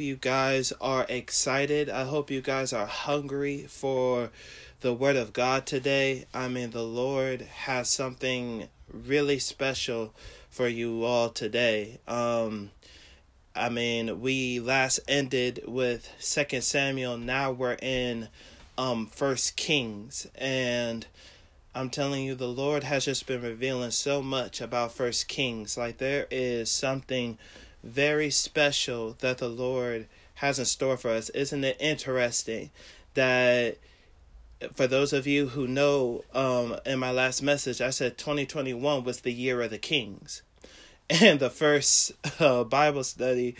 you guys are excited. I hope you guys are hungry for the Word of God today. I mean, the Lord has something really special for you all today. Um, I mean, we last ended with Second Samuel. Now we're in um First Kings, and I'm telling you, the Lord has just been revealing so much about First Kings. Like there is something very special that the Lord has in store for us. Isn't it interesting that for those of you who know, um, in my last message, I said 2021 was the year of the kings. And the first uh, Bible study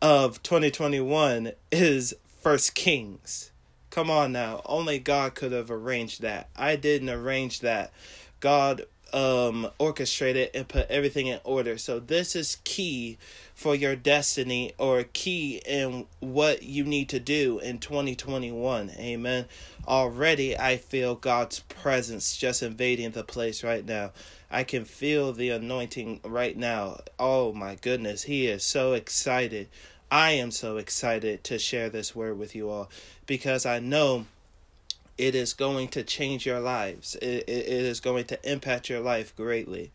of 2021 is First Kings. Come on now. Only God could have arranged that. I didn't arrange that. God um orchestrated and put everything in order. So this is key for your destiny or key in what you need to do in 2021. Amen. Already I feel God's presence just invading the place right now. I can feel the anointing right now. Oh my goodness, he is so excited. I am so excited to share this word with you all because I know it is going to change your lives. It, it, it is going to impact your life greatly.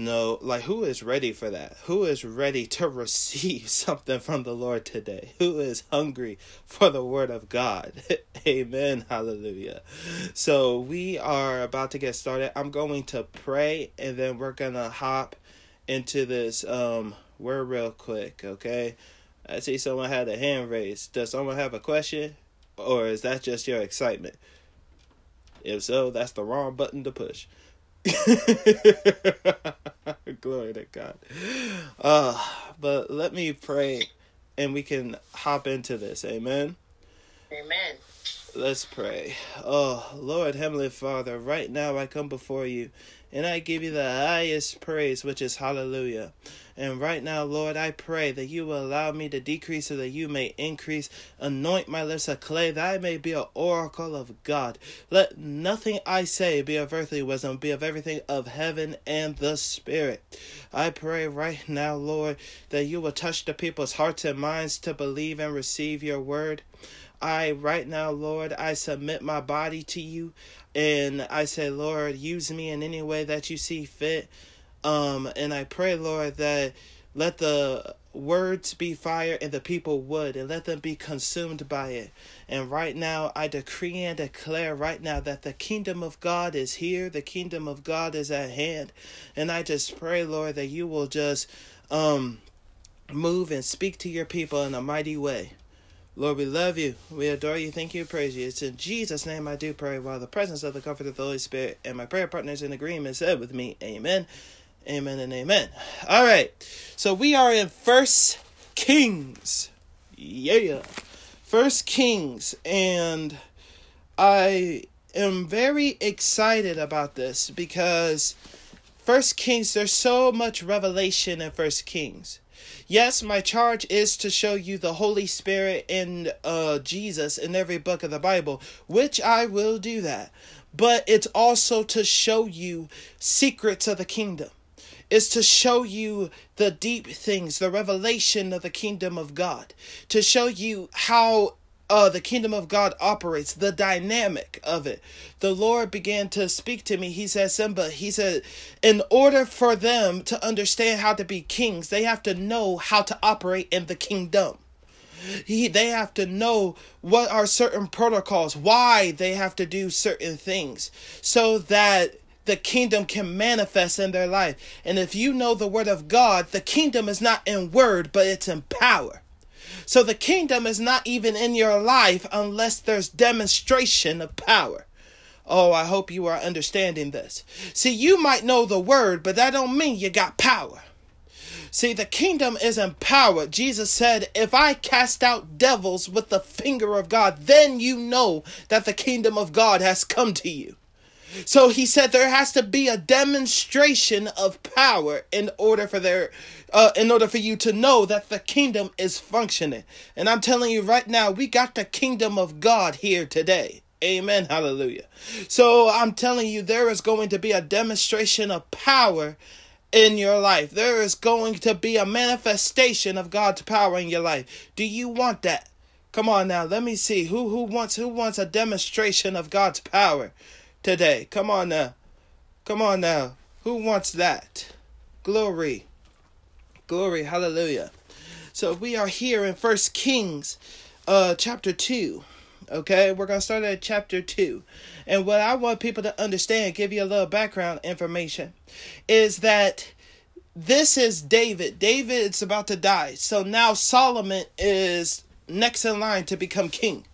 No, like who is ready for that? Who is ready to receive something from the Lord today? Who is hungry for the word of God? Amen. Hallelujah. So we are about to get started. I'm going to pray and then we're going to hop into this um word real quick, okay? I see someone had a hand raised. Does someone have a question? Or is that just your excitement? If so, that's the wrong button to push. Glory to God. Uh, but let me pray and we can hop into this. Amen. Amen. Let's pray. Oh, Lord, Heavenly Father, right now I come before you and I give you the highest praise, which is hallelujah. And right now, Lord, I pray that you will allow me to decrease so that you may increase. Anoint my lips of clay that I may be an oracle of God. Let nothing I say be of earthly wisdom, be of everything of heaven and the Spirit. I pray right now, Lord, that you will touch the people's hearts and minds to believe and receive your word. I, right now, Lord, I submit my body to you and I say, Lord, use me in any way that you see fit. Um, and I pray, Lord, that let the words be fire and the people would, and let them be consumed by it. And right now, I decree and declare right now that the kingdom of God is here, the kingdom of God is at hand. And I just pray, Lord, that you will just um, move and speak to your people in a mighty way. Lord, we love you. We adore you. Thank you. Praise you. It's in Jesus' name I do pray while the presence of the comfort of the Holy Spirit and my prayer partners in agreement said with me, Amen. Amen and amen. All right. So we are in First Kings. Yeah. First Kings and I am very excited about this because First Kings there's so much revelation in First Kings. Yes, my charge is to show you the Holy Spirit and uh Jesus in every book of the Bible, which I will do that. But it's also to show you secrets of the kingdom is to show you the deep things, the revelation of the kingdom of God, to show you how uh, the kingdom of God operates, the dynamic of it. The Lord began to speak to me. He said, Simba, he said, in order for them to understand how to be kings, they have to know how to operate in the kingdom. He, they have to know what are certain protocols, why they have to do certain things, so that the kingdom can manifest in their life. And if you know the word of God, the kingdom is not in word, but it's in power. So the kingdom is not even in your life unless there's demonstration of power. Oh, I hope you are understanding this. See, you might know the word, but that don't mean you got power. See, the kingdom is in power. Jesus said, If I cast out devils with the finger of God, then you know that the kingdom of God has come to you. So he said there has to be a demonstration of power in order for their uh, in order for you to know that the kingdom is functioning. And I'm telling you right now, we got the kingdom of God here today. Amen. Hallelujah. So I'm telling you, there is going to be a demonstration of power in your life. There is going to be a manifestation of God's power in your life. Do you want that? Come on now, let me see who who wants who wants a demonstration of God's power today. Come on now. Come on now. Who wants that? Glory. Glory. Hallelujah. So we are here in First Kings uh chapter 2. Okay? We're to start at chapter 2. And what I want people to understand, give you a little background information, is that this is David. David is about to die. So now Solomon is next in line to become king.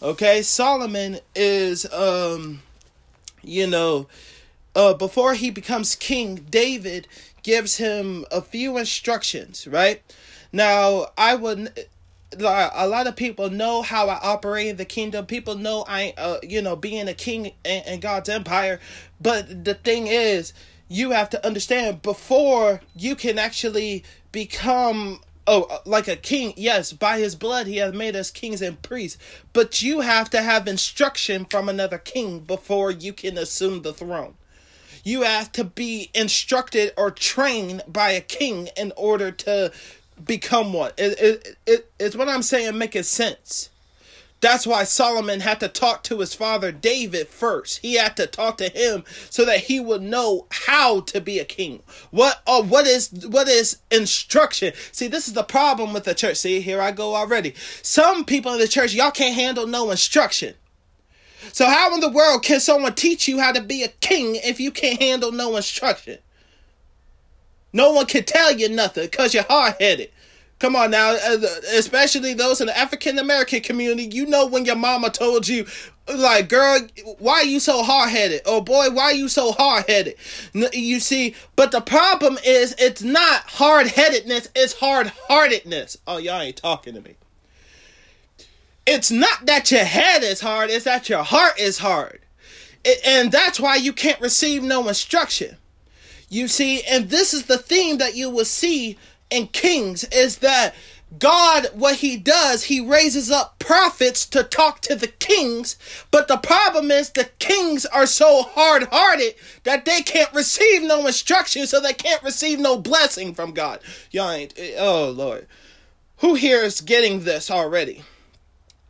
Okay? Solomon is um you know, uh before he becomes king, David gives him a few instructions, right? Now, I would a lot of people know how I operate in the kingdom. People know I, uh, you know, being a king in, in God's empire. But the thing is, you have to understand before you can actually become oh uh, like a king yes by his blood he has made us kings and priests but you have to have instruction from another king before you can assume the throne you have to be instructed or trained by a king in order to become one. It, it, it, it's what I'm saying making sense. That's why Solomon had to talk to his father David first. He had to talk to him so that he would know how to be a king. What uh, what is what is instruction? See, this is the problem with the church. See, here I go already. Some people in the church, y'all can't handle no instruction. So how in the world can someone teach you how to be a king if you can't handle no instruction? No one can tell you nothing because you're hard headed. Come on now, uh, especially those in the African American community. You know when your mama told you, like, girl, why are you so hard headed? Or boy, why are you so hard headed? You see, but the problem is, it's not hard headedness, it's hard heartedness. Oh, y'all ain't talking to me. It's not that your head is hard, it's that your heart is hard. And that's why you can't receive no instruction. You see, and this is the theme that you will see in Kings is that God, what he does, he raises up prophets to talk to the kings. But the problem is the kings are so hard hearted that they can't receive no instruction, so they can't receive no blessing from God. Y'all ain't, eh, oh Lord. Who here is getting this already?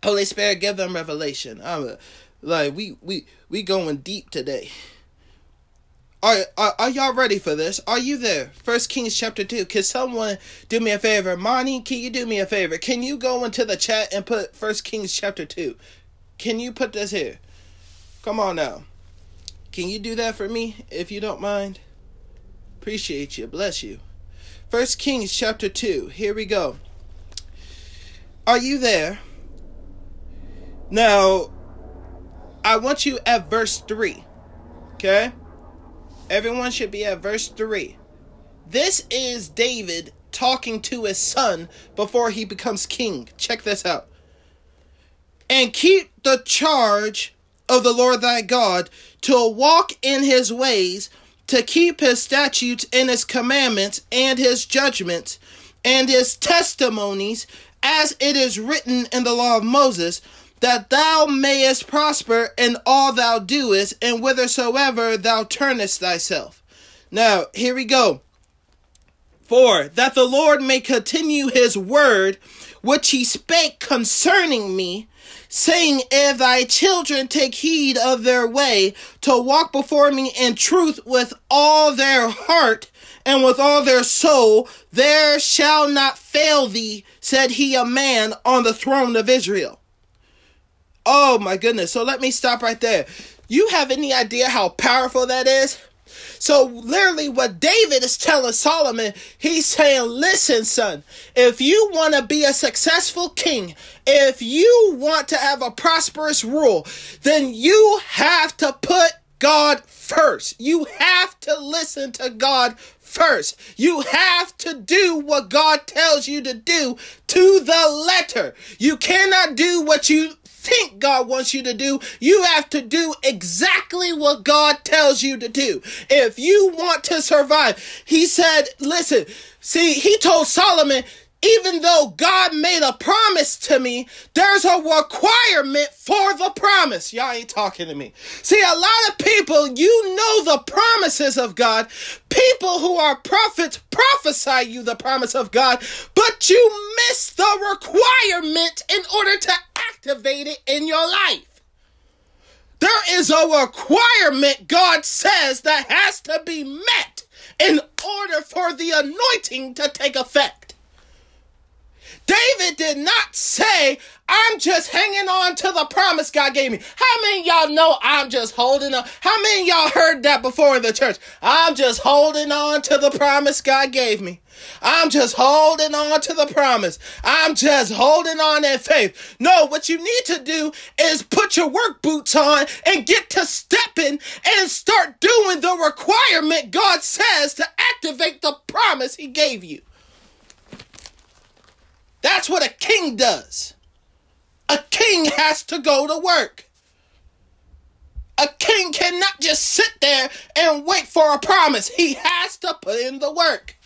Holy Spirit, give them revelation. I'm like, we, we, we going deep today. Are, are, are y'all ready for this? Are you there? First Kings chapter 2. Can someone do me a favor? Monty, can you do me a favor? Can you go into the chat and put First Kings chapter 2? Can you put this here? Come on now. Can you do that for me if you don't mind? Appreciate you. Bless you. First Kings chapter 2. Here we go. Are you there? Now, I want you at verse 3. Okay? Everyone should be at verse 3. This is David talking to his son before he becomes king. Check this out. And keep the charge of the Lord thy God to walk in his ways, to keep his statutes and his commandments and his judgments and his testimonies, as it is written in the law of Moses, that thou mayest prosper in all thou doest, and whithersoever thou turnest thyself. Now, here we go. For that the Lord may continue his word, which he spake concerning me, saying, If thy children take heed of their way, to walk before me in truth with all their heart and with all their soul, there shall not fail thee, said he, a man on the throne of Israel. Oh my goodness. So let me stop right there. You have any idea how powerful that is? So literally what David is telling Solomon, he's saying, listen, son, if you want to be a successful king, if you want to have a prosperous rule, then you have to put God first. You have to listen to God first. You have to do what God tells you to do to the letter. You cannot do what you think God wants you to do. You have to do exactly what God tells you to do. If you want to survive, he said, listen, see, he told Solomon, even though God made a promise to me, there's a requirement for the promise. Y'all ain't talking to me. See, a lot of people, you know the promises of God. People who are prophets prophesy you the promise of God, but you miss the requirement in order to activate it in your life. There is a requirement God says that has to be met in order for the anointing to take effect. David did not say, I'm just hanging on to the promise God gave me. How many y'all know I'm just holding on? How many y'all heard that before in the church? I'm just holding on to the promise God gave me. I'm just holding on to the promise. I'm just holding on in faith. No, what you need to do is put your work boots on and get to stepping and start doing the requirement God says to activate the promise He gave you. That's what a king does. A king has to go to work. A king cannot just sit there and wait for a promise. He has to put in the work.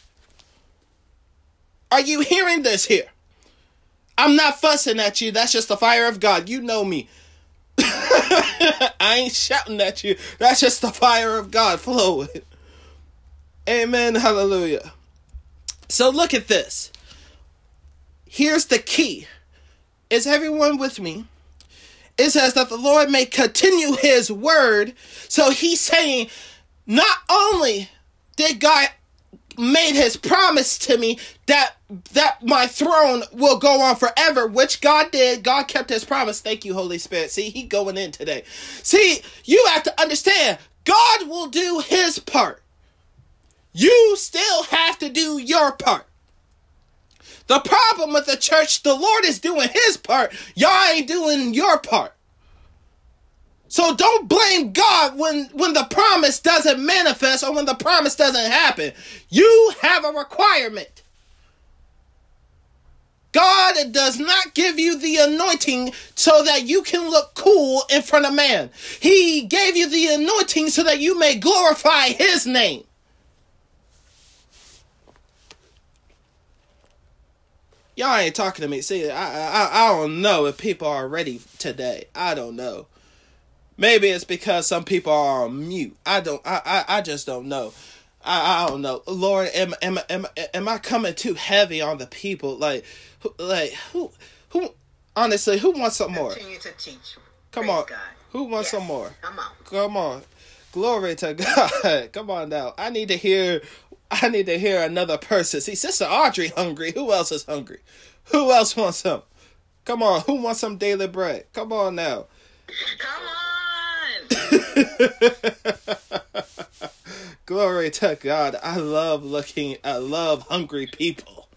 Are you hearing this here? I'm not fussing at you. That's just the fire of God. You know me. I ain't shouting at you. That's just the fire of God flowing. Amen. Hallelujah. So look at this here's the key. Is everyone with me? It says that the Lord may continue his word. So he's saying, not only did God made his promise to me that that my throne will go on forever, which God did. God kept his promise. Thank you, Holy Spirit. See, he going in today. See, you have to understand, God will do his part. You still have to do your part. The problem with the church, the Lord is doing his part. Y'all ain't doing your part. So don't blame God when when the promise doesn't manifest or when the promise doesn't happen. You have a requirement. God does not give you the anointing so that you can look cool in front of man. He gave you the anointing so that you may glorify his name. Y'all ain't talking to me. See, I, I I don't know if people are ready today. I don't know. Maybe it's because some people are on mute. I don't. I I, I just don't know. I, I don't know. Lord, am am am am I coming too heavy on the people? Like, who, like who who? Honestly, who wants some more? Continue to teach. Come Praise on. God. Who wants Yes. some more? Come on. Come on. Glory to God. Come on now. I need to hear I need to hear another person. See, Sister Audrey hungry. Who else is hungry? Who else wants some? Come on, who wants some daily bread? Come on now. Come on. Glory to God. I love looking I love hungry people.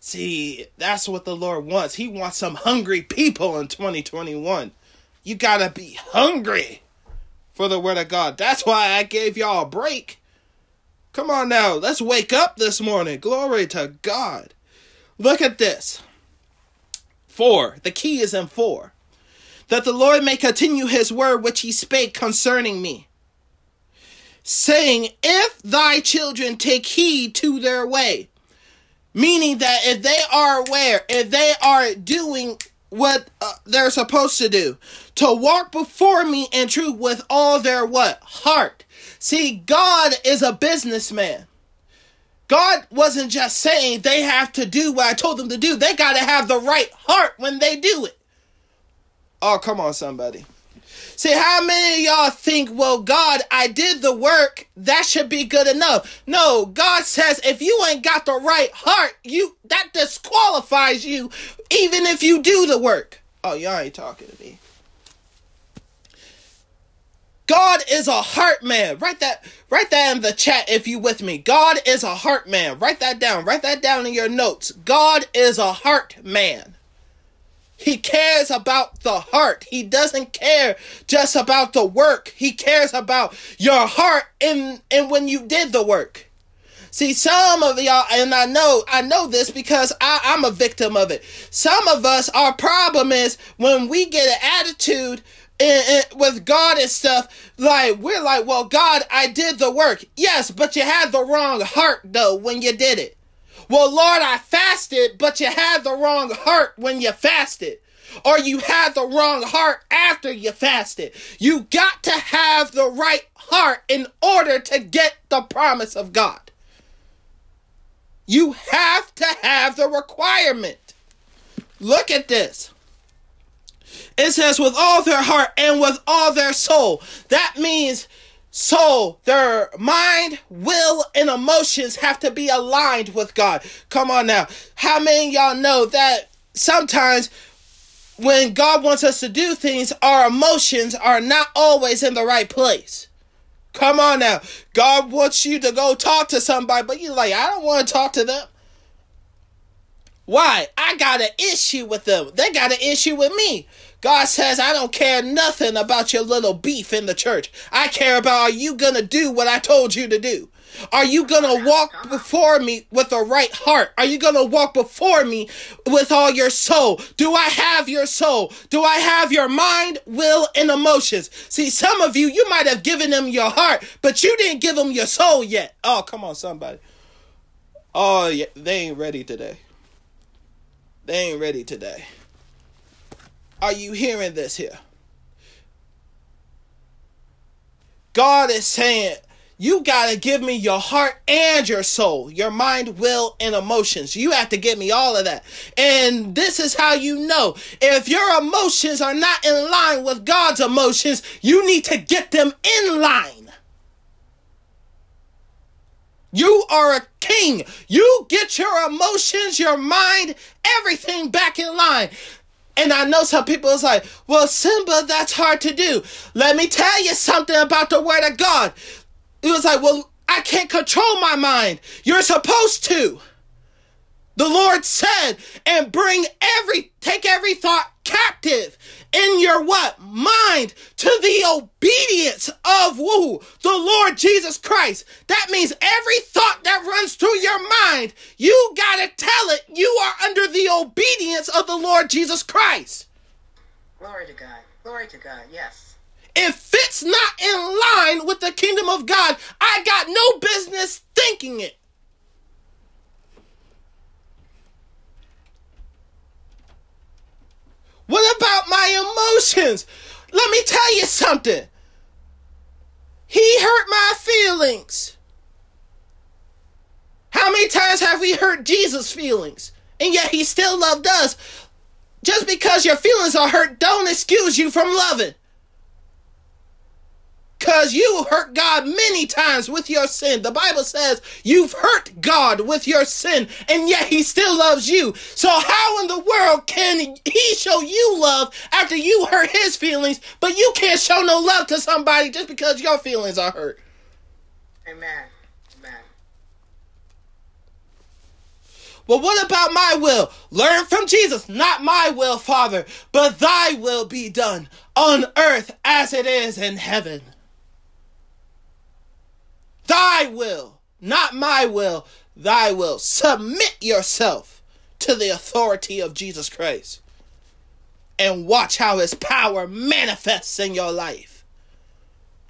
See, that's what the Lord wants. He wants some hungry people in 2021. You got to be hungry for the word of God. That's why I gave y'all a break. Come on now, let's wake up this morning. Glory to God. Look at this. 4. The key is in 4. That the Lord may continue his word which he spake concerning me saying, If thy children take heed to their way, meaning that if they are aware, if they are doing what uh, they're supposed to do, to walk before me in truth with all their what? Heart. See, God is a businessman. God wasn't just saying they have to do what I told them to do. They got to have the right heart when they do it. Oh, come on, somebody. See, how many of y'all think, well, God, I did the work, that should be good enough? No, God says if you ain't got the right heart, you that disqualifies you even if you do the work. Oh, y'all ain't talking to me. God is a heart man. Write that write that in the chat if you with me. God is a heart man. Write that down. Write that down in your notes. God is a heart man. He cares about the heart. He doesn't care just about the work. He cares about your heart and and when you did the work. See, some of y'all, and I know, I know this because I, I'm a victim of it. Some of us, our problem is when we get an attitude in, in- with God and stuff, like, we're like, well, God, I did the work. Yes, but you had the wrong heart, though, when you did it. Well, Lord, I fasted, but you had the wrong heart when you fasted. Or you had the wrong heart after you fasted. You got to have the right heart in order to get the promise of God. You have to have the requirement. Look at this. It says, with all their heart and with all their soul. That means soul, their mind, will, and emotions have to be aligned with God. Come on now. How many y'all know that sometimes when God wants us to do things, our emotions are not always in the right place? Come on now. God wants you to go talk to somebody, but you're like, I don't want to talk to them. Why? I got an issue with them. They got an issue with me. God says, I don't care nothing about your little beef in the church. I care about are you going to do what I told you to do? Are you going to walk before me with a right heart? Are you going to walk before me with all your soul? Do I have your soul? Do I have your mind, will, and emotions? See, some of you, you might have given them your heart, but you didn't give them your soul yet. Oh, come on, somebody. Oh, yeah, they ain't ready today. They ain't ready today. Are you hearing this here? God is saying, you got to give me your heart and your soul, your mind, will, and emotions. You have to give me all of that. And this is how you know if your emotions are not in line with God's emotions, you need to get them in line. You are a king. You get your emotions, your mind, everything back in line. And I know some people is like, well, Simba, that's hard to do. Let me tell you something about the word of God. It was like, well, I can't control my mind. You're supposed to. The Lord said, and bring every, take every thought captive in your what? Mind to the obedience of who? The Lord Jesus Christ. That means every thought that runs through your mind, you gotta tell it you are under the obedience of the Lord Jesus Christ. Glory to God. Glory to God. Yes. If it's not in line with the kingdom of God, I got no business thinking it. What about my emotions? Let me tell you something. He hurt my feelings. How many times have we hurt Jesus' feelings? And yet he still loved us. Just because your feelings are hurt, don't excuse you from loving. Because you hurt God many times with your sin. The Bible says you've hurt God with your sin, and yet He still loves you. So, how in the world can He show you love after you hurt His feelings, but you can't show no love to somebody just because your feelings are hurt? Amen. Amen. Well, what about my will? Learn from Jesus. Not my will, Father, but thy will be done on earth as it is in heaven. Thy will, not my will, thy will. Submit yourself to the authority of Jesus Christ and watch how his power manifests in your life.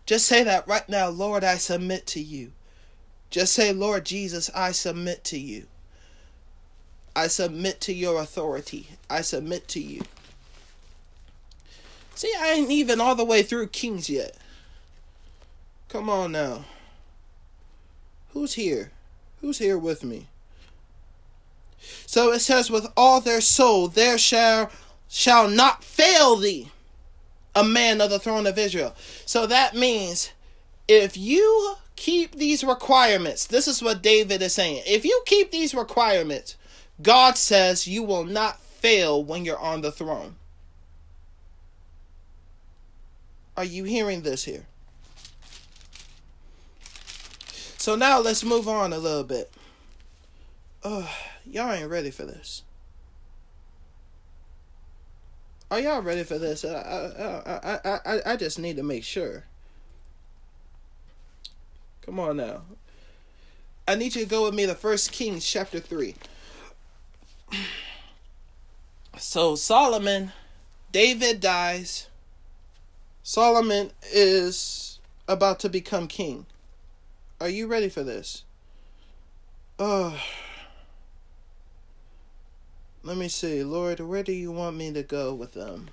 Just say that right now, Lord, I submit to you. Just say, Lord Jesus, I submit to you. I submit to your authority. I submit to you. See, I ain't even all the way through Kings yet. Come on now. Who's here? Who's here with me? So it says, with all their soul, there shall shall not fail thee a man of the throne of Israel. So that means if you keep these requirements, this is what David is saying. If you keep these requirements, God says you will not fail when you're on the throne. Are you hearing this here? So now let's move on a little bit. Oh, y'all ain't ready for this. Are y'all ready for this? I, I, I, I, I just need to make sure. Come on now. I need you to go with me to First Kings chapter 3. So Solomon, David dies. Solomon is about to become king. Are you ready for this? Oh. let me see. Lord, where do you want me to go with them?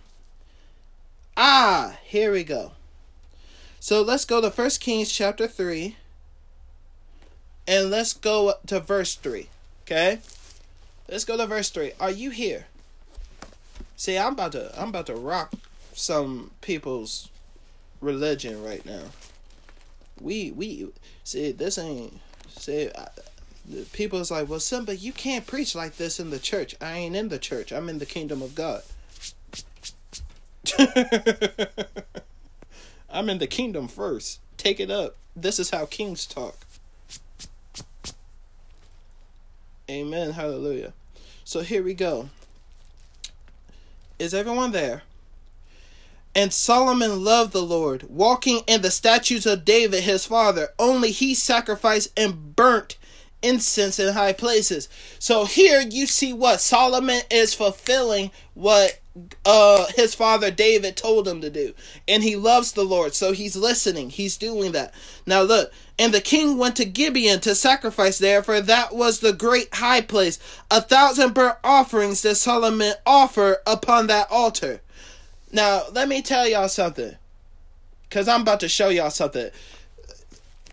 Ah, here we go. So let's go to First Kings chapter 3. And let's go to verse 3. Okay? Let's go to verse 3. Are you here? See, I'm about to I'm about to rock some people's religion right now. We we see this ain't see I, people's like, well, Simba, you can't preach like this in the church. I ain't in the church. I'm in the kingdom of God. I'm in the kingdom first. Take it up. This is how kings talk. Amen. Hallelujah. So here we go. Is everyone there? And Solomon loved the Lord, walking in the statutes of David his father. Only he sacrificed and burnt incense in high places. So here you see what Solomon is fulfilling what uh his father David told him to do. And he loves the Lord, so he's listening. He's doing that. Now look, and the king went to Gibeon to sacrifice there, for that was the great high place. A thousand burnt offerings did Solomon offer upon that altar. Now, let me tell y'all something. Because I'm about to show y'all something.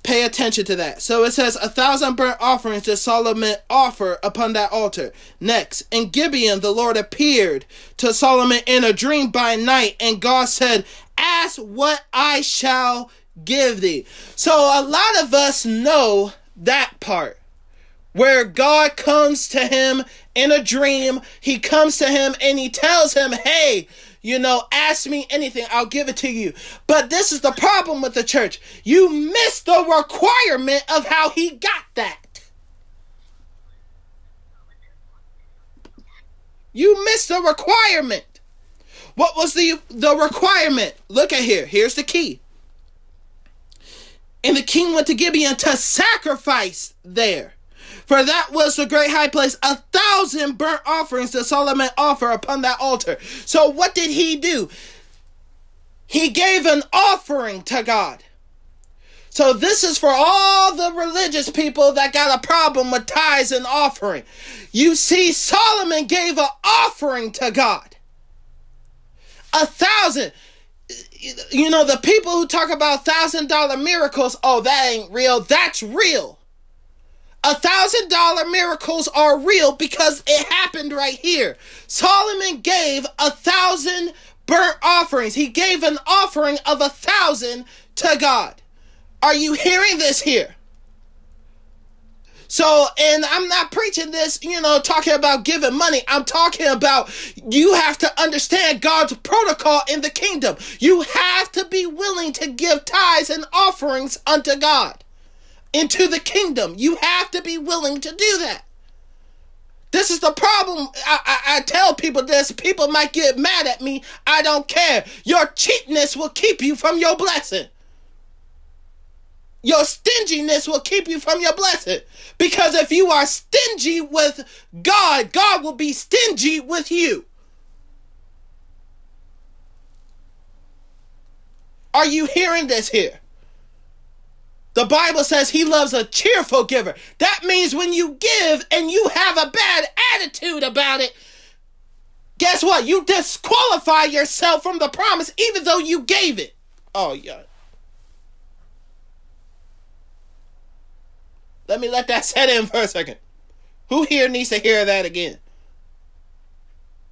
Pay attention to that. So it says, A thousand burnt offerings did Solomon offer upon that altar. Next, in Gibeon, the Lord appeared to Solomon in a dream by night, and God said, Ask what I shall give thee. So a lot of us know that part where God comes to him in a dream. He comes to him and he tells him, Hey, you know, ask me anything, I'll give it to you. But this is the problem with the church. You miss the requirement of how he got that. You missed the requirement. What was the the requirement? Look at here. Here's the key. And the king went to Gibeon to sacrifice there. For that was the great high place. A thousand burnt offerings did Solomon offer upon that altar. So what did he do? He gave an offering to God. So this is for all the religious people that got a problem with tithes and offering. You see, Solomon gave an offering to God. A thousand. You know, the people who talk about thousand dollar miracles, oh, that ain't real. That's real. A thousand dollar miracles are real because it happened right here. Solomon gave a thousand burnt offerings. He gave an offering of a thousand to God. Are you hearing this here? So, and I'm not preaching this, you know, talking about giving money. I'm talking about you have to understand God's protocol in the kingdom. You have to be willing to give tithes and offerings unto God into the kingdom. You have to be willing to do that. This is the problem. I, I, I, tell people this. People might get mad at me. I don't care. Your cheapness will keep you from your blessing. Your stinginess will keep you from your blessing. Because if you are stingy with God, God will be stingy with you. Are you hearing this here? The Bible says he loves a cheerful giver. That means when you give and you have a bad attitude about it, guess what? You disqualify yourself from the promise even though you gave it. Oh, yeah. Let me let that set in for a second. Who here needs to hear that again?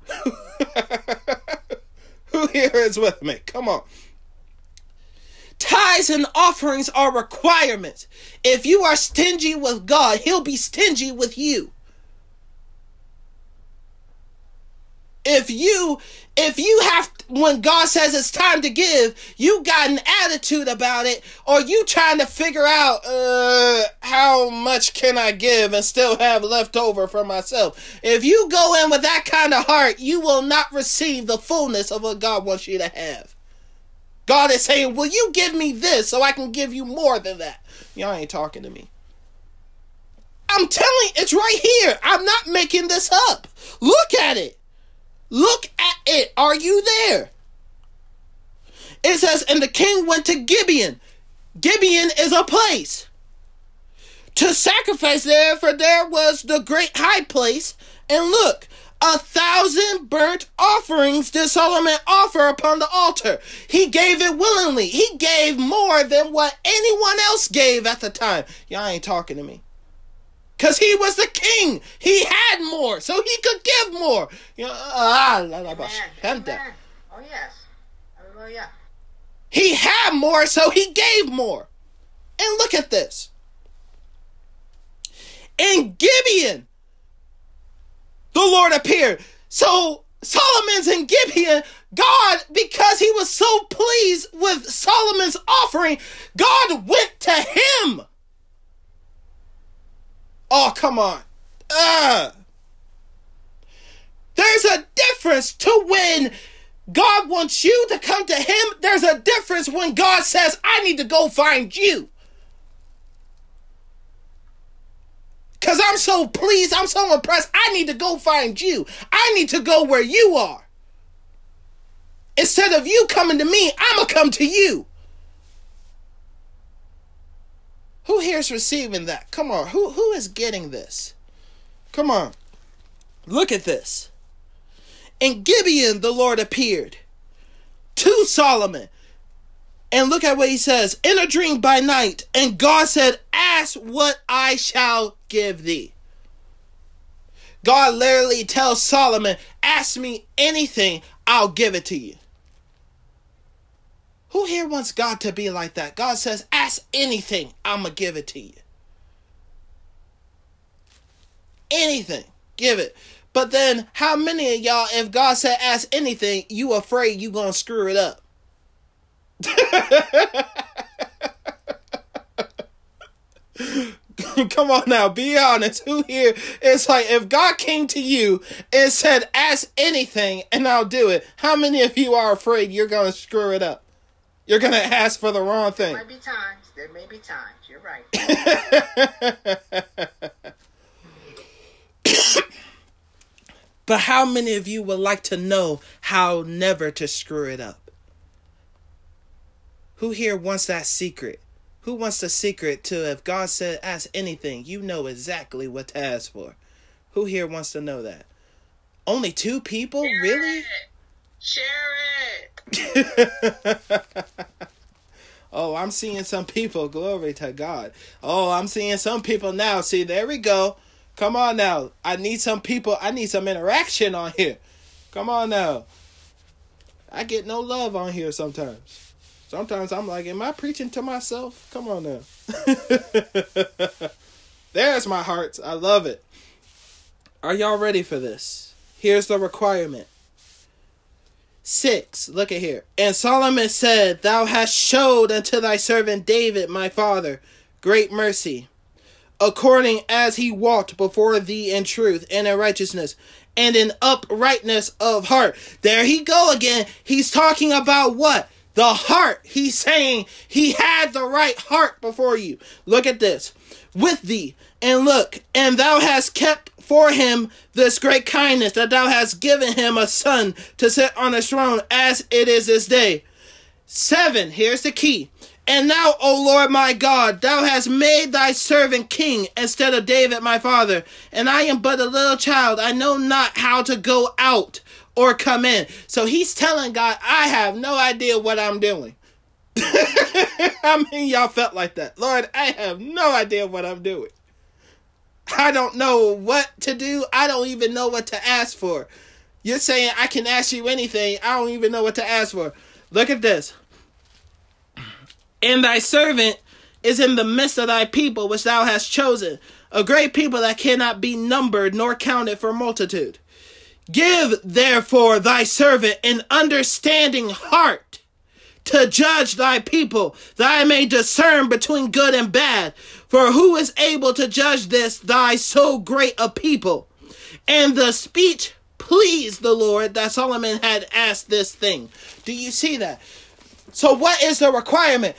Who here is with me? Come on. Tithes and offerings are requirements. If you are stingy with God, He'll be stingy with you. If you if you have when God says it's time to give, you got an attitude about it, or you trying to figure out uh, how much can I give and still have left over for myself. If you go in with that kind of heart, you will not receive the fullness of what God wants you to have. God is saying, Will you give me this so I can give you more than that? Y'all ain't talking to me. I'm telling it's right here. I'm not making this up. Look at it. Look at it. Are you there? It says, And the king went to Gibeon. Gibeon is a place to sacrifice there, for there was the great high place. And look, A thousand burnt offerings did Solomon offer upon the altar. He gave it willingly. He gave more than what anyone else gave at the time. Y'all ain't talking to me. Cause he was the king. He had more, so he could give more. You know, ah. Amen. Oh yes. Hallelujah. He had more, so he gave more. And look at this. In Gibeon, the Lord appeared. So Solomon's in Gibeon. God, because he was so pleased with Solomon's offering, God went to him. Oh, come on. Uh, there's a difference to when God wants you to come to him. There's a difference when God says, I need to go find you. Because I'm so pleased, I'm so impressed. I need to go find you. I need to go where you are. Instead of you coming to me, I'm going to come to you. Who here is receiving that? Come on. Who, who is getting this? Come on. Look at this. In Gibeon, the Lord appeared to Solomon and look at what he says in a dream by night. And God said, Ask what I shall give thee. God literally tells Solomon, Ask me anything, I'll give it to you. Who here wants God to be like that? God says, Ask anything, I'm going to give it to you. Anything, give it. But then, how many of y'all, if God said ask anything, you afraid you gonna screw it up? Come on now, be honest. Who here? It's like if God came to you and said, "Ask anything, and I'll do it." How many of you are afraid you're gonna screw it up? You're gonna ask for the wrong thing. There may be times. There may be times. You're right. but how many of you would like to know how never to screw it up? Who here wants that secret? Who wants the secret to if God said ask anything, you know exactly what to ask for? Who here wants to know that? Only two people? Share really? It. Share it. oh, I'm seeing some people. Glory to God. Oh, I'm seeing some people now. See, there we go. Come on now. I need some people. I need some interaction on here. Come on now. I get no love on here sometimes. Sometimes I'm like, am I preaching to myself? Come on now. There's my heart. I love it. Are y'all ready for this? Here's the requirement. Six, look at here. And Solomon said, Thou hast showed unto thy servant David, my father, great mercy, according as he walked before thee in truth and in righteousness and in uprightness of heart. There he go again. He's talking about what? The heart. He's saying he had the right heart before you. Look at this. With thee. And look, and thou hast kept for him this great kindness that thou hast given him a son to sit on a throne as it is this day. Seven. Here's the key. And now, O Lord my God, thou hast made thy servant king instead of David my father, and I am but a little child. I know not how to go out or come in. So he's telling God, I have no idea what I'm doing. I mean, y'all felt like that? Lord, I have no idea what I'm doing. I don't know what to do. I don't even know what to ask for. You're saying I can ask you anything. I don't even know what to ask for. Look at this. And thy servant is in the midst of thy people which thou hast chosen, a great people that cannot be numbered nor counted for multitude. Give therefore thy servant an understanding heart to judge thy people, that I may discern between good and bad. For who is able to judge this thy so great a people? And the speech pleased the Lord that Solomon had asked this thing. Do you see that? So, what is the requirement?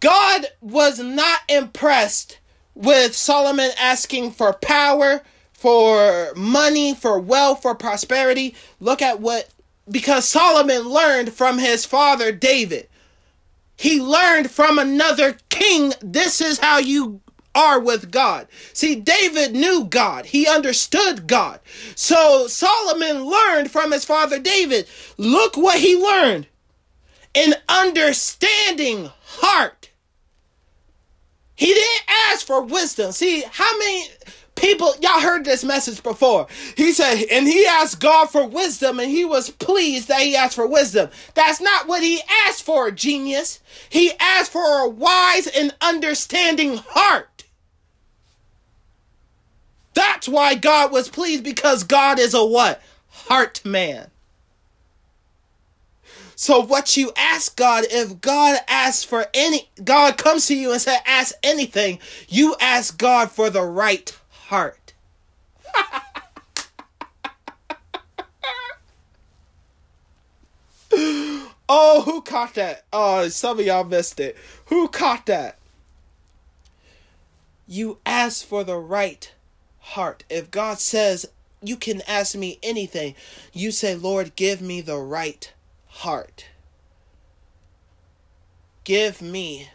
God was not impressed with Solomon asking for power, for money, for wealth, for prosperity. Look at what, because Solomon learned from his father David. He learned from another king. This is how you are with God. See, David knew God. He understood God. So Solomon learned from his father David. Look what he learned. An understanding heart. He didn't ask for wisdom. See, how many people y'all heard this message before. He said and he asked god for wisdom and he was pleased that he asked for wisdom. That's not what he asked for genius. He asked for a wise and understanding heart. That's why god was pleased because god is a what? Heart man. So what you ask God, if God asks for any, God comes to you and says, ask anything, you ask God for the right heart. oh, who caught that? Oh, some of y'all missed it. Who caught that? You ask for the right heart. If God says, You can ask me anything, you say, Lord, give me the right heart. Give me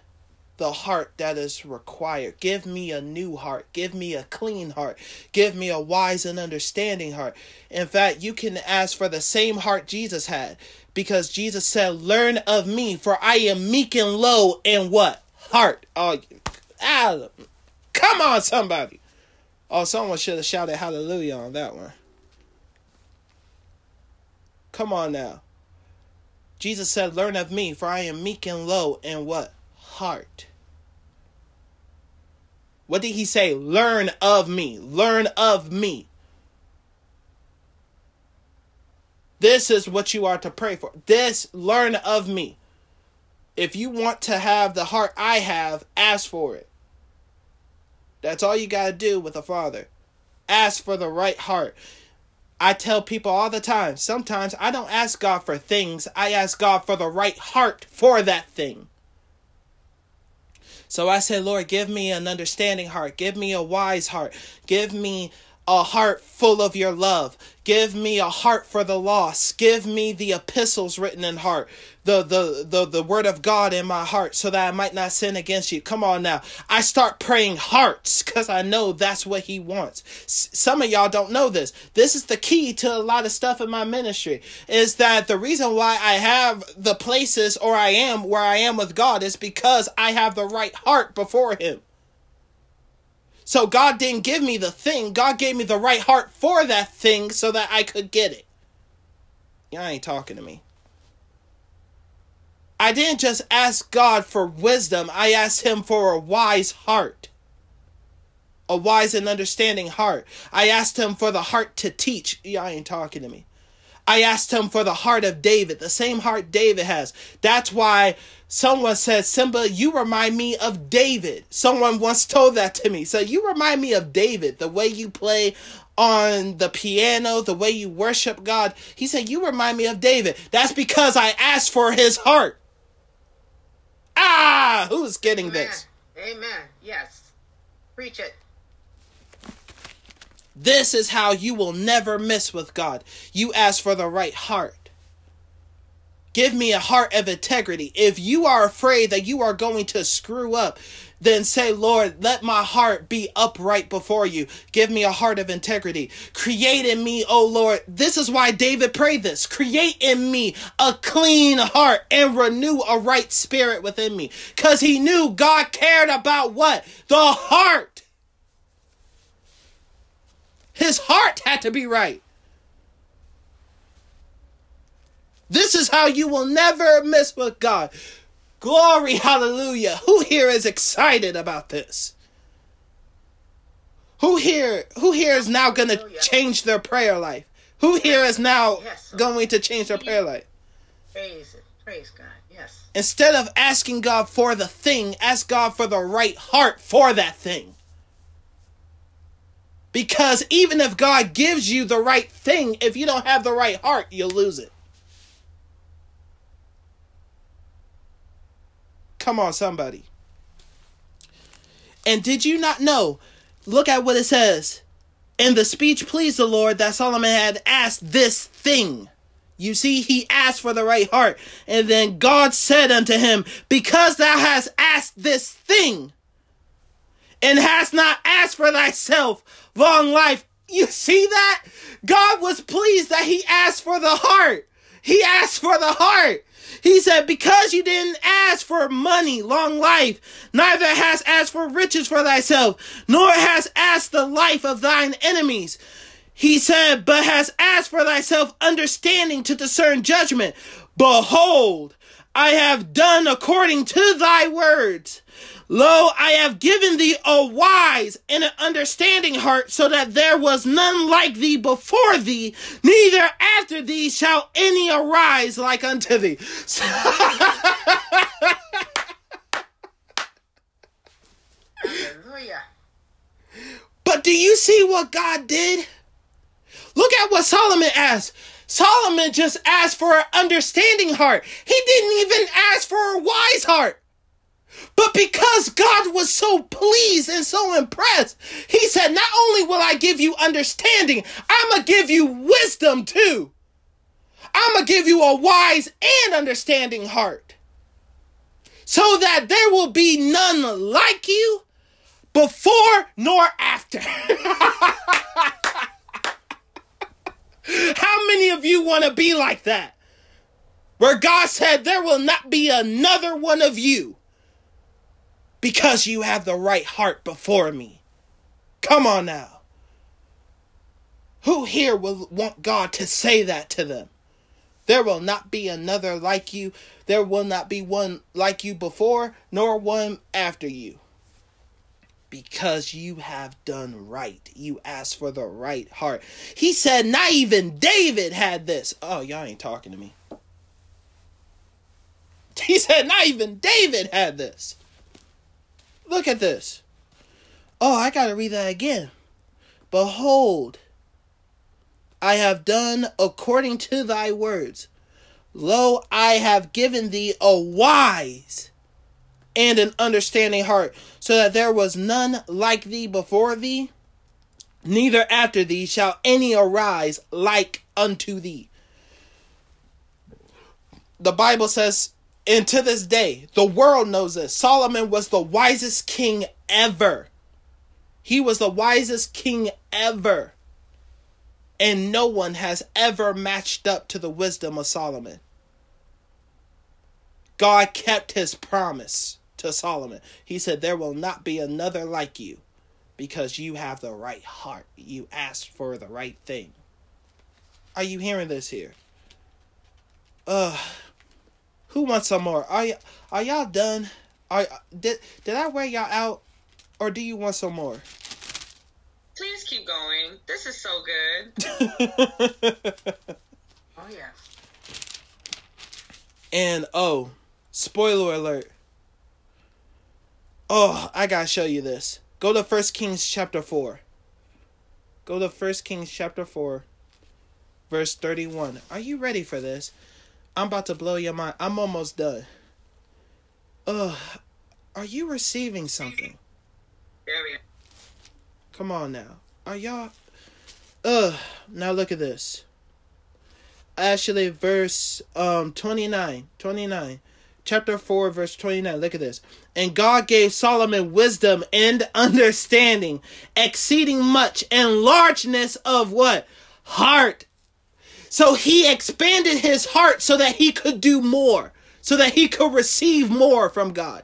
the heart that is required. Give me a new heart. Give me a clean heart. Give me a wise and understanding heart. In fact, you can ask for the same heart Jesus had because Jesus said, Learn of me, for I am meek and low in what? Heart. Oh, ah, come on, somebody. Oh, someone should have shouted hallelujah on that one. Come on now. Jesus said, Learn of me, for I am meek and low in what? Heart. What did he say? Learn of me. Learn of me. This is what you are to pray for. This, learn of me. If you want to have the heart I have, ask for it. That's all you got to do with a father. Ask for the right heart. I tell people all the time, sometimes I don't ask God for things, I ask God for the right heart for that thing. So I said, Lord, give me an understanding heart. Give me a wise heart. Give me a heart full of your love. Give me a heart for the lost. Give me the epistles written in heart, the, the, the, the word of God in my heart so that I might not sin against you. Come on now. I start praying hearts because I know that's what he wants. S- some of y'all don't know this. This is the key to a lot of stuff in my ministry is that the reason why I have the places or I am where I am with God is because I have the right heart before him. So God didn't give me the thing. God gave me the right heart for that thing so that I could get it. Y'all ain't talking to me. I didn't just ask God for wisdom, I asked Him for a wise heart. A wise and understanding heart. I asked Him for the heart to teach. Y'all ain't talking to me. I asked Him for the heart of David, the same heart David has. That's why Someone said, Simba, you remind me of David. Someone once told that to me. So you remind me of David, the way you play on the piano, the way you worship God. He said, You remind me of David. That's because I asked for his heart. Ah, who's getting Amen. this? Amen. Yes. Preach it. This is how you will never miss with God. You ask for the right heart. Give me a heart of integrity. If you are afraid that you are going to screw up, then say, Lord, let my heart be upright before you. Give me a heart of integrity. Create in me, oh Lord. This is why David prayed this. Create in me a clean heart and renew a right spirit within me. Because he knew God cared about what? The heart. His heart had to be right. This is how you will never miss with God. Glory, hallelujah. Who here is excited about this? Who here who here is now going to change their prayer life? Who here is now Yes. going to change their prayer life? Praise it. Praise God. Yes. Instead of asking God for the thing, ask God for the right heart for that thing. Because even if God gives you the right thing, if you don't have the right heart, you'll lose it. Come on, somebody. And did you not know? Look at what it says. In the speech pleased the Lord that Solomon had asked this thing. You see, he asked for the right heart. And then God said unto him, Because thou hast asked this thing, and hast not asked for thyself long life. You see that? God was pleased that he asked for the heart. He asked for the heart. He said, Because you didn't ask for money, long life, neither hast asked for riches for thyself, nor hast asked the life of thine enemies. He said, But hast asked for thyself understanding to discern judgment. Behold, I have done according to thy words. Lo, I have given thee a wise and an understanding heart, so that there was none like thee before thee, neither after thee shall any arise like unto thee. Hallelujah. but do you see what God did? Look at what Solomon asked. Solomon just asked for an understanding heart. He didn't even ask for a wise heart. But because God was so pleased and so impressed, he said, Not only will I give you understanding, I'm going to give you wisdom too. I'm going to give you a wise and understanding heart. So that there will be none like you before nor after. How many of you want to be like that? Where God said, There will not be another one of you because you have the right heart before me. Come on now. Who here will want God to say that to them? There will not be another like you. There will not be one like you before, nor one after you. Because you have done right. You asked for the right heart. He said, not even David had this. Oh, y'all ain't talking to me. He said, not even David had this. Look at this. Oh, I got to read that again. Behold, I have done according to thy words. Lo, I have given thee a wise and an understanding heart, so that there was none like thee before thee, neither after thee shall any arise like unto thee. The Bible says and to this day, the world knows this. Solomon was the wisest king ever. He was the wisest king ever. And no one has ever matched up to the wisdom of Solomon. God kept his promise to Solomon. He said, There will not be another like you because you have the right heart. You asked for the right thing. Are you hearing this here? Ugh. Who wants some more? Are y- are y'all done? Are did did I wear y'all out, or do you want some more? Please keep going. This is so good. Oh, yeah. and oh, spoiler alert. Oh, I gotta show you this. Go to First Kings chapter four. Go to First Kings chapter four, verse thirty-one. Are you ready for this? I'm about to blow your mind. I'm almost done. Ugh, are you receiving something? Come on now. Are y'all Ugh, now look at this. Actually verse um 29, 29. Chapter 4 verse 29. Look at this. And God gave Solomon wisdom and understanding, exceeding much and largeness of what? Heart so he expanded his heart so that he could do more, so that he could receive more from God.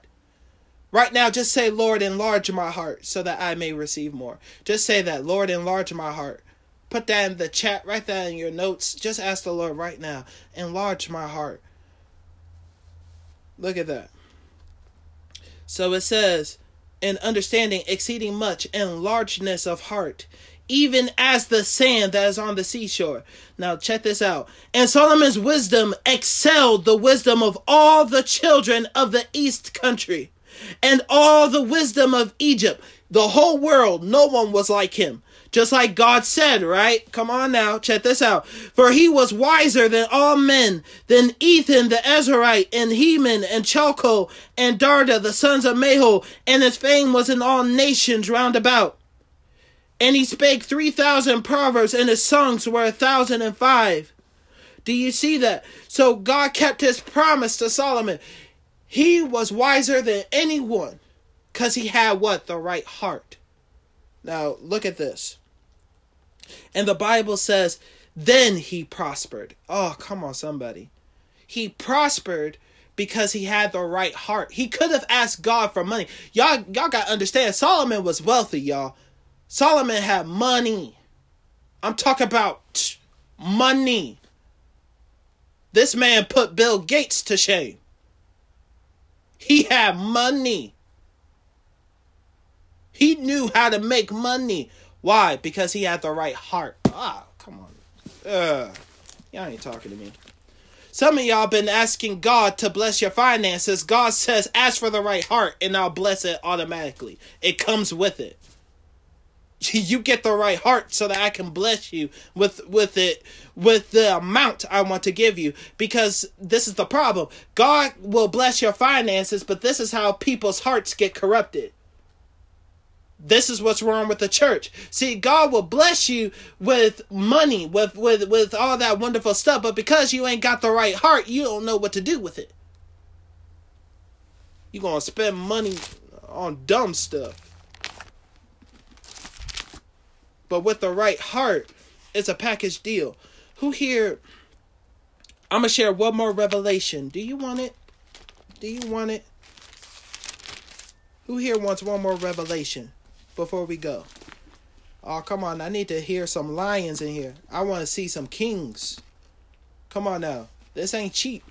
Right now, just say, Lord, enlarge my heart so that I may receive more. Just say that, Lord, enlarge my heart. Put that in the chat, write that in your notes. Just ask the Lord right now, enlarge my heart. Look at that. So it says, in understanding exceeding much and largeness of heart, even as the sand that is on the seashore. Now, check this out. And Solomon's wisdom excelled the wisdom of all the children of the east country and all the wisdom of Egypt. The whole world, no one was like him. Just like God said, right? Come on now, check this out. For he was wiser than all men, than Ethan the Ezrahite, and Heman, and Chalcol, and Darda, the sons of Mahol, and his fame was in all nations round about. And he spake three thousand proverbs, and his songs were a thousand and five. Do you see that? So God kept his promise to Solomon. He was wiser than anyone. Because he had what? The right heart. Now, look at this. And the Bible says, then he prospered. Oh, come on, somebody. He prospered because he had the right heart. He could have asked God for money. Y'all, y'all got to understand, Solomon was wealthy, y'all. Solomon had money. I'm talking about money. This man put Bill Gates to shame. He had money. He knew how to make money. Why? Because he had the right heart. Ah, come on. Uh, y'all ain't talking to me. Some of y'all been asking God to bless your finances. God says, ask for the right heart and I'll bless it automatically. It comes with it. You get the right heart so that I can bless you with with it with the amount I want to give you because this is the problem. God will bless your finances, but this is how people's hearts get corrupted. This is what's wrong with the church. See, God will bless you with money, with with with all that wonderful stuff, but because you ain't got the right heart, you don't know what to do with it. You're going to spend money on dumb stuff. But with the right heart, it's a package deal. Who here I'm going to share one more revelation. Do you want it? Do you want it? Who here wants one more revelation? before we go? Oh, come on. I need to hear some lions in here. I want to see some kings. Come on now. This ain't cheap.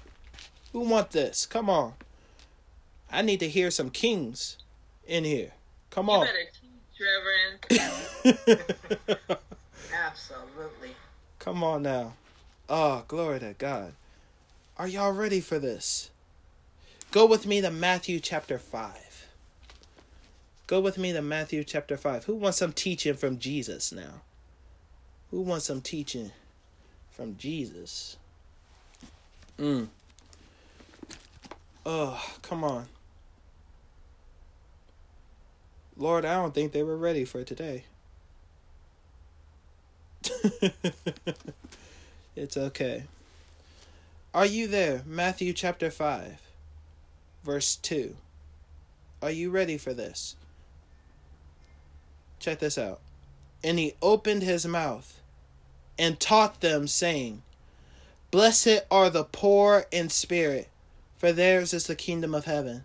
Who want this? Come on. I need to hear some kings in here. Come on. Absolutely. Come on now. Oh, glory to God. Are y'all ready for this? Go with me to Matthew chapter 5. Go with me to Matthew chapter 5. Who wants some teaching from Jesus now? Who wants some teaching from Jesus? Mm. Oh, come on. Lord, I don't think they were ready for today. it's okay. Are you there? Matthew chapter 5, verse 2. Are you ready for this? Check this out. And he opened his mouth and taught them, saying, Blessed are the poor in spirit, for theirs is the kingdom of heaven.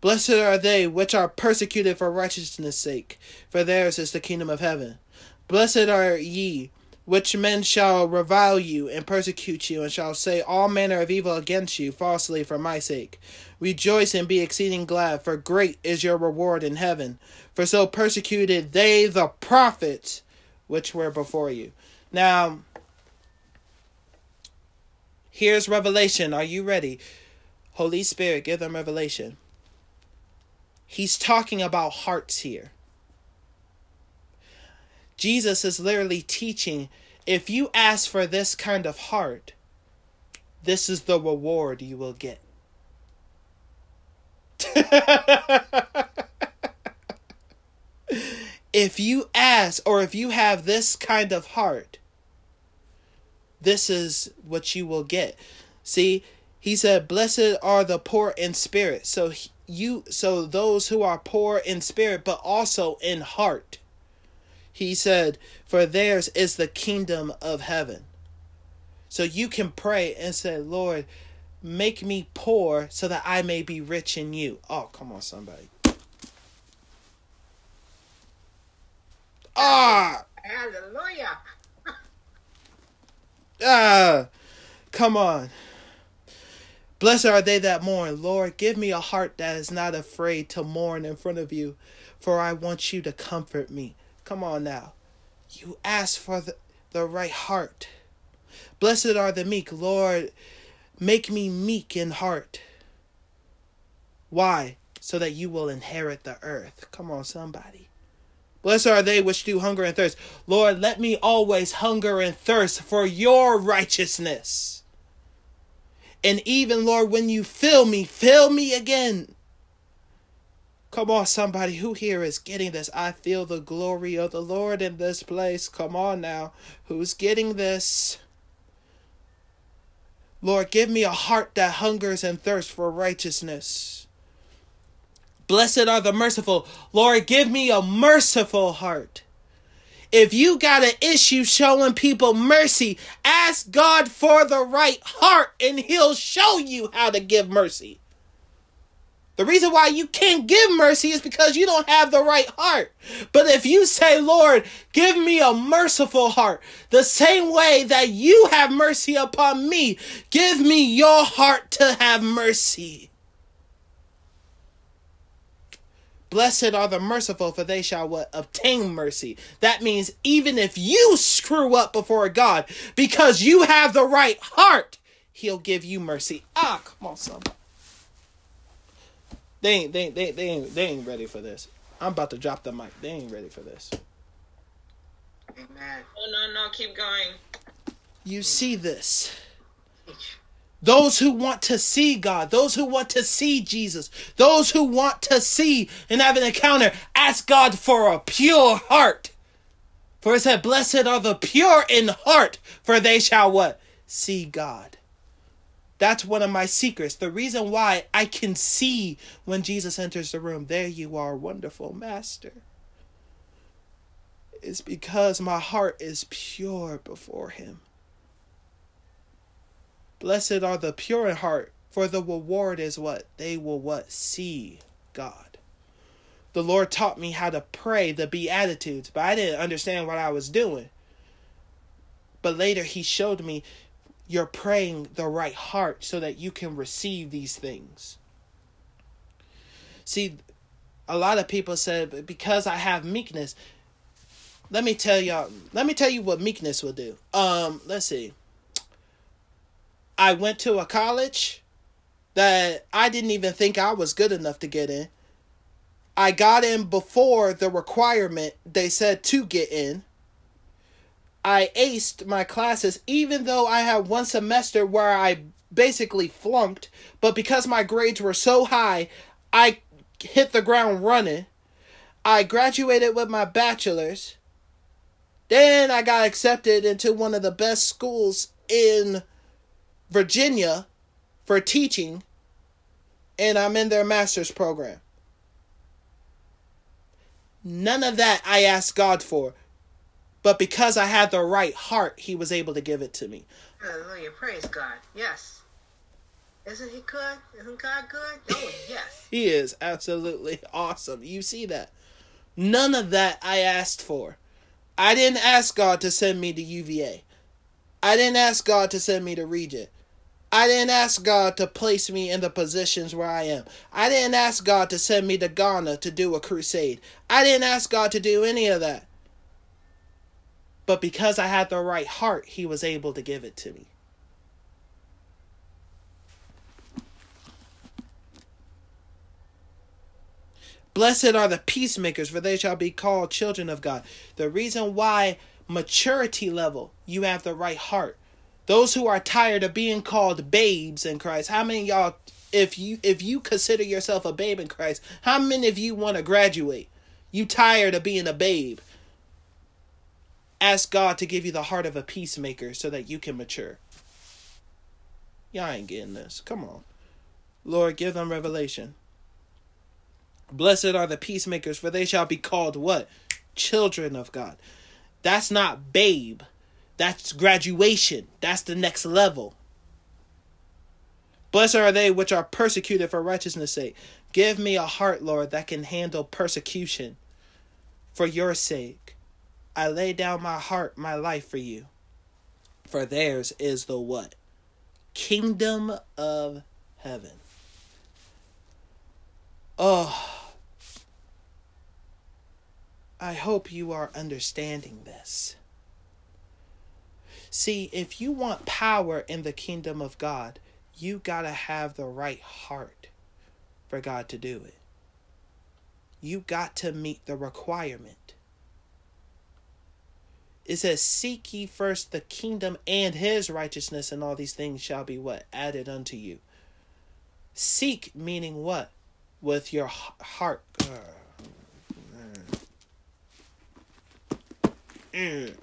Blessed are they which are persecuted for righteousness' sake, for theirs is the kingdom of heaven. Blessed are ye, which men shall revile you and persecute you, and shall say all manner of evil against you falsely for my sake. Rejoice and be exceeding glad, for great is your reward in heaven. For so persecuted they the prophets which were before you. Now, here's revelation. Are you ready? Holy Spirit, give them revelation. He's talking about hearts here. Jesus is literally teaching if you ask for this kind of heart, this is the reward you will get. if you ask or if you have this kind of heart, this is what you will get. See, he said, "Blessed are the poor in spirit." So you so those who are poor in spirit but also in heart. He said, "For theirs is the kingdom of heaven." So you can pray and say, "Lord, make me poor so that I may be rich in you." Oh, come on somebody. Ah! Hallelujah. ah! Come on. Blessed are they that mourn. Lord, give me a heart that is not afraid to mourn in front of you, for I want you to comfort me. Come on now. You ask for the, the right heart. Blessed are the meek. Lord, make me meek in heart. Why? So that you will inherit the earth. Come on, somebody. Blessed are they which do hunger and thirst. Lord, let me always hunger and thirst for your righteousness. And even, Lord, when you fill me, fill me again. Come on, somebody who here is getting this. I feel the glory of the Lord in this place. Come on now. Who's getting this? Lord, give me a heart that hungers and thirsts for righteousness. Blessed are the merciful. Lord, give me a merciful heart. If you got an issue showing people mercy, ask God for the right heart and He'll show you how to give mercy. The reason why you can't give mercy is because you don't have the right heart. But if you say, Lord, give me a merciful heart, the same way that you have mercy upon me, give me your heart to have mercy. Blessed are the merciful, for they shall what? Obtain mercy. That means even if you screw up before God, because you have the right heart, He'll give you mercy. Ah, come on, somebody. They ain't they they they ain't they ain't ready for this. I'm about to drop the mic. They ain't ready for this. Amen. Oh no, no, keep going. You see this. Those who want to see God, those who want to see Jesus, those who want to see and have an encounter, ask God for a pure heart. For it said, Blessed are the pure in heart, for they shall what? See God. That's one of my secrets. The reason why I can see when Jesus enters the room, there you are, wonderful master, is because my heart is pure before him. Blessed are the pure in heart, for the reward is what? They will what? See God. The Lord taught me how to pray the Beatitudes, but I didn't understand what I was doing. But later he showed me you're praying the right heart so that you can receive these things. See, a lot of people said because I have meekness. Let me tell y'all. Let me tell you what meekness will do. Um, let's see. I went to a college that I didn't even think I was good enough to get in. I got in before the requirement they said to get in. I aced my classes, even though I had one semester where I basically flunked, but because my grades were so high, I hit the ground running. I graduated with my bachelor's. Then I got accepted into one of the best schools in Virginia for teaching, and I'm in their master's program. None of that I asked God for, but because I had the right heart, He was able to give it to me. Hallelujah. Praise God. Yes. Isn't he good? Isn't God good? Oh, yes. He is absolutely awesome. You see that? None of that I asked for. I didn't ask God to send me to UVA. I didn't ask God to send me to Regent. I didn't ask God to place me in the positions where I am. I didn't ask God to send me to Ghana to do a crusade. I didn't ask God to do any of that. But because I had the right heart, He was able to give it to me. Blessed are the peacemakers, for they shall be called children of God. The reason why maturity level, you have the right heart. Those who are tired of being called babes in Christ. How many y'all if you if you consider yourself a babe in Christ, how many of you want to graduate? You tired of being a babe? Ask God to give you the heart of a peacemaker so that you can mature. Y'all ain't getting this. Come on. Lord, give them revelation. Blessed are the peacemakers, for they shall be called what? Children of God. That's not babe. That's graduation. That's the next level. Blessed are they which are persecuted for righteousness' sake. Give me a heart, Lord, that can handle persecution for your sake. I lay down my heart, my life for you. For theirs is the what? Kingdom of heaven. Oh, I hope you are understanding this. See, if you want power in the kingdom of God, you got to have the right heart for God to do it. You got to meet the requirement. It says, Seek ye first the kingdom and his righteousness, and all these things shall be what? Added unto you. Seek meaning what? With your heart. Mm.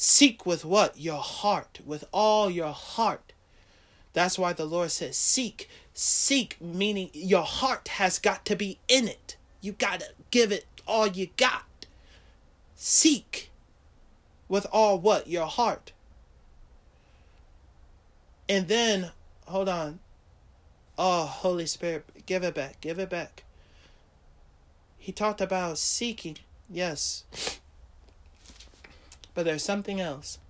Seek with what? Your heart. With all your heart. That's why the Lord says, Seek. Seek meaning your heart has got to be in it. You got to give it all you got. Seek with all what? Your heart. And then, hold on. Oh, Holy Spirit, give it back, give it back. He talked about seeking, yes. But there's something else.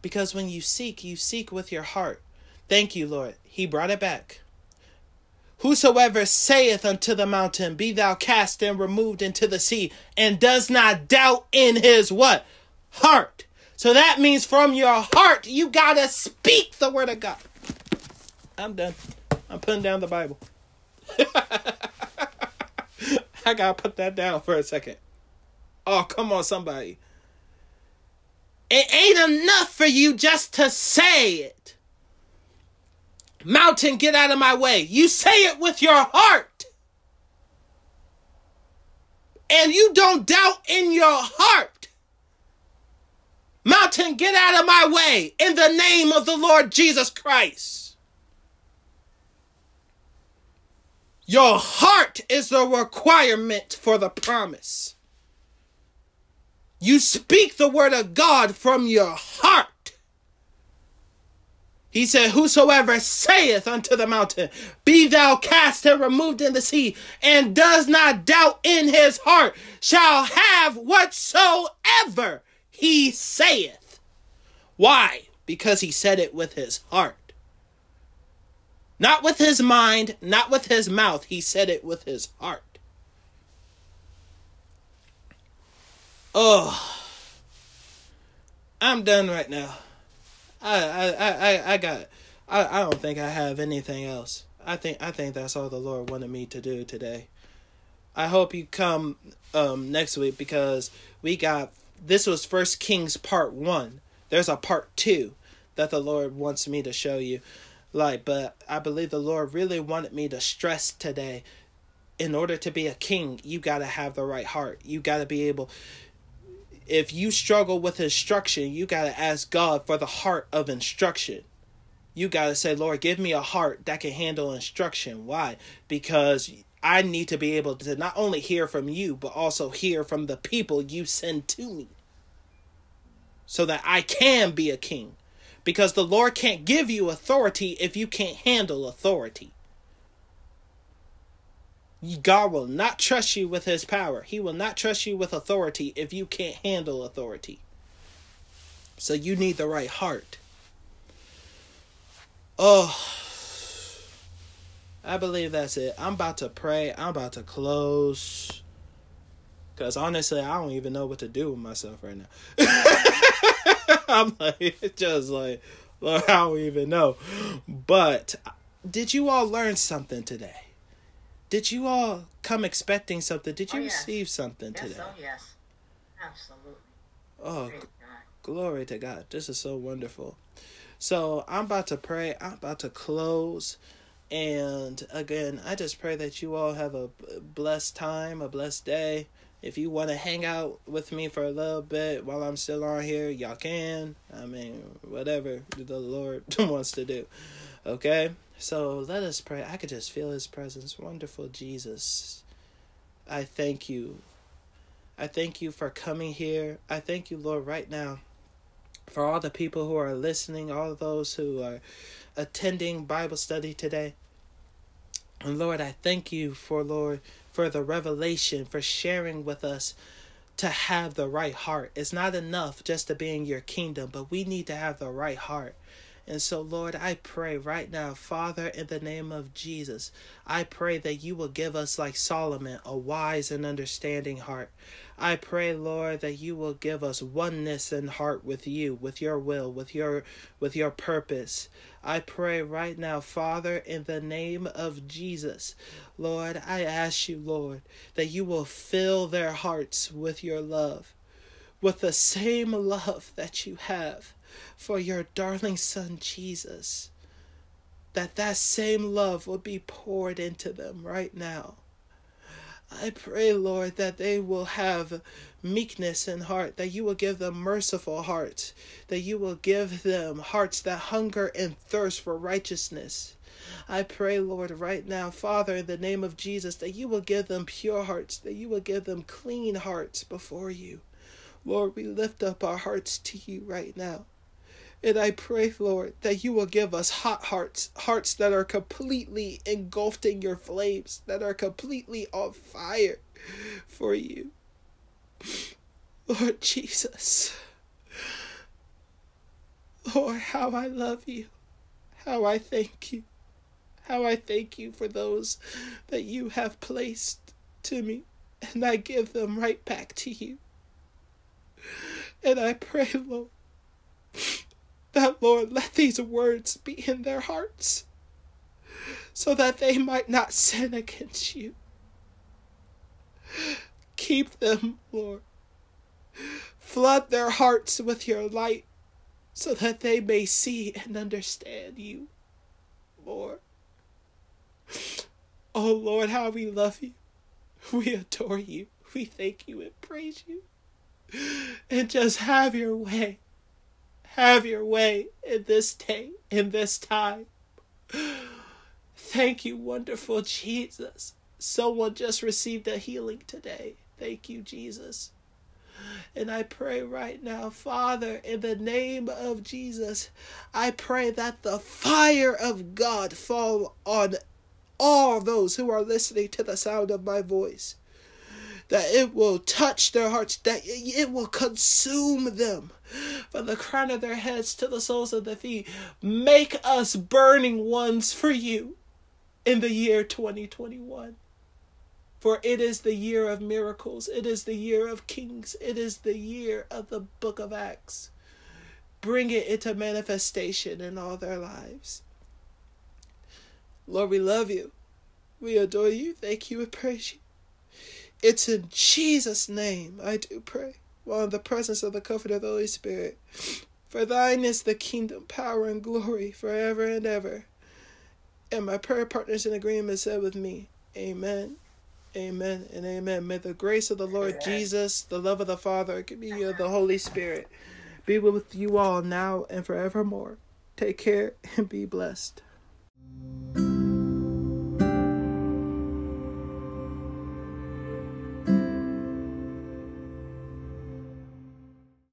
Because when you seek, you seek with your heart. Thank you, Lord. He brought it back. Whosoever saith unto the mountain, Be thou cast and removed into the sea, and does not doubt in his what? Heart. So that means from your heart, you gotta speak the word of God. I'm done. I'm putting down the Bible. I gotta put that down for a second. Oh, come on, somebody. It ain't enough for you just to say it. Mountain, get out of my way. You say it with your heart. And you don't doubt in your heart. Mountain, get out of my way in the name of the Lord Jesus Christ. Your heart is the requirement for the promise. You speak the word of God from your heart. He said, Whosoever saith unto the mountain, Be thou cast and removed in the sea, and does not doubt in his heart, shall have whatsoever he saith. Why? Because he said it with his heart. Not with his mind, not with his mouth. He said it with his heart. Oh, I'm done right now. I I I I got I I don't think I have anything else. I think I think that's all the Lord wanted me to do today. I hope you come um next week because we got this was First Kings part 1. There's a part 2 that the Lord wants me to show you. Like, but I believe the Lord really wanted me to stress today in order to be a king, you got to have the right heart. You got to be able if you struggle with instruction, you got to ask God for the heart of instruction. You got to say, Lord, give me a heart that can handle instruction. Why? Because I need to be able to not only hear from you, but also hear from the people you send to me. So that I can be a king. Because the Lord can't give you authority if you can't handle authority. God will not trust you with his power. He will not trust you with authority if you can't handle authority. So you need the right heart. Oh, I believe that's it. I'm about to pray. I'm about to close. Because honestly, I don't even know what to do with myself right now. I'm like, just like, Lord, I don't even know. But did you all learn something today? Did you all come expecting something? Did oh, you oh, yes. receive something yes, today? Oh, yes. Absolutely. Oh, g- glory to God. This is so wonderful. So I'm about to pray. I'm about to close. And again, I just pray that you all have a blessed time, a blessed day. If you want to hang out with me for a little bit while I'm still on here, y'all can. I mean, whatever the Lord wants to do. Okay? So let us pray. I could just feel his presence. Wonderful Jesus. I thank you. I thank you for coming here. I thank you, Lord, right now for all the people who are listening, all those who are attending Bible study today. And Lord, I thank you for, Lord, for the revelation, for sharing with us to have the right heart. It's not enough just to be in your kingdom, but we need to have the right heart. And so, Lord, I pray right now, Father, in the name of Jesus, I pray that you will give us, like Solomon, a wise and understanding heart. I pray, Lord, that you will give us oneness in heart with you, with your will, with your with your purpose. I pray right now, Father, in the name of Jesus, Lord, I ask you, Lord, that you will fill their hearts with your love with the same love that you have for your darling son Jesus, that that same love will be poured into them right now. I pray, Lord, that they will have meekness in heart, that you will give them merciful hearts, that you will give them hearts that hunger and thirst for righteousness. I pray, Lord, right now, Father, in the name of Jesus, that you will give them pure hearts, that you will give them clean hearts before you. Lord, we lift up our hearts to you right now. And I pray, Lord, that you will give us hot hearts, hearts that are completely engulfed in your flames, that are completely on fire for you. Lord Jesus. Lord, how I love you. How I thank you. How I thank you for those that you have placed to me. And I give them right back to you. And I pray, Lord, that, Lord, let these words be in their hearts so that they might not sin against you. Keep them, Lord. Flood their hearts with your light so that they may see and understand you more. Oh Lord, how we love you. We adore you. We thank you and praise you. And just have your way. Have your way in this day, in this time. Thank you, wonderful Jesus. Someone just received a healing today. Thank you, Jesus. And I pray right now, Father, in the name of Jesus, I pray that the fire of God fall on all those who are listening to the sound of my voice that it will touch their hearts, that it will consume them from the crown of their heads to the soles of their feet. Make us burning ones for you in the year 2021. For it is the year of miracles, it is the year of kings, it is the year of the book of Acts. Bring it into manifestation in all their lives. Lord, we love you. We adore you. Thank you and praise you. It's in Jesus' name I do pray, while in the presence of the comfort of the Holy Spirit. For thine is the kingdom, power, and glory forever and ever. And my prayer partners in agreement said with me, Amen, Amen, and Amen. May the grace of the Lord amen. Jesus, the love of the Father, communion of the Holy Spirit be with you all now and forevermore. Take care and be blessed.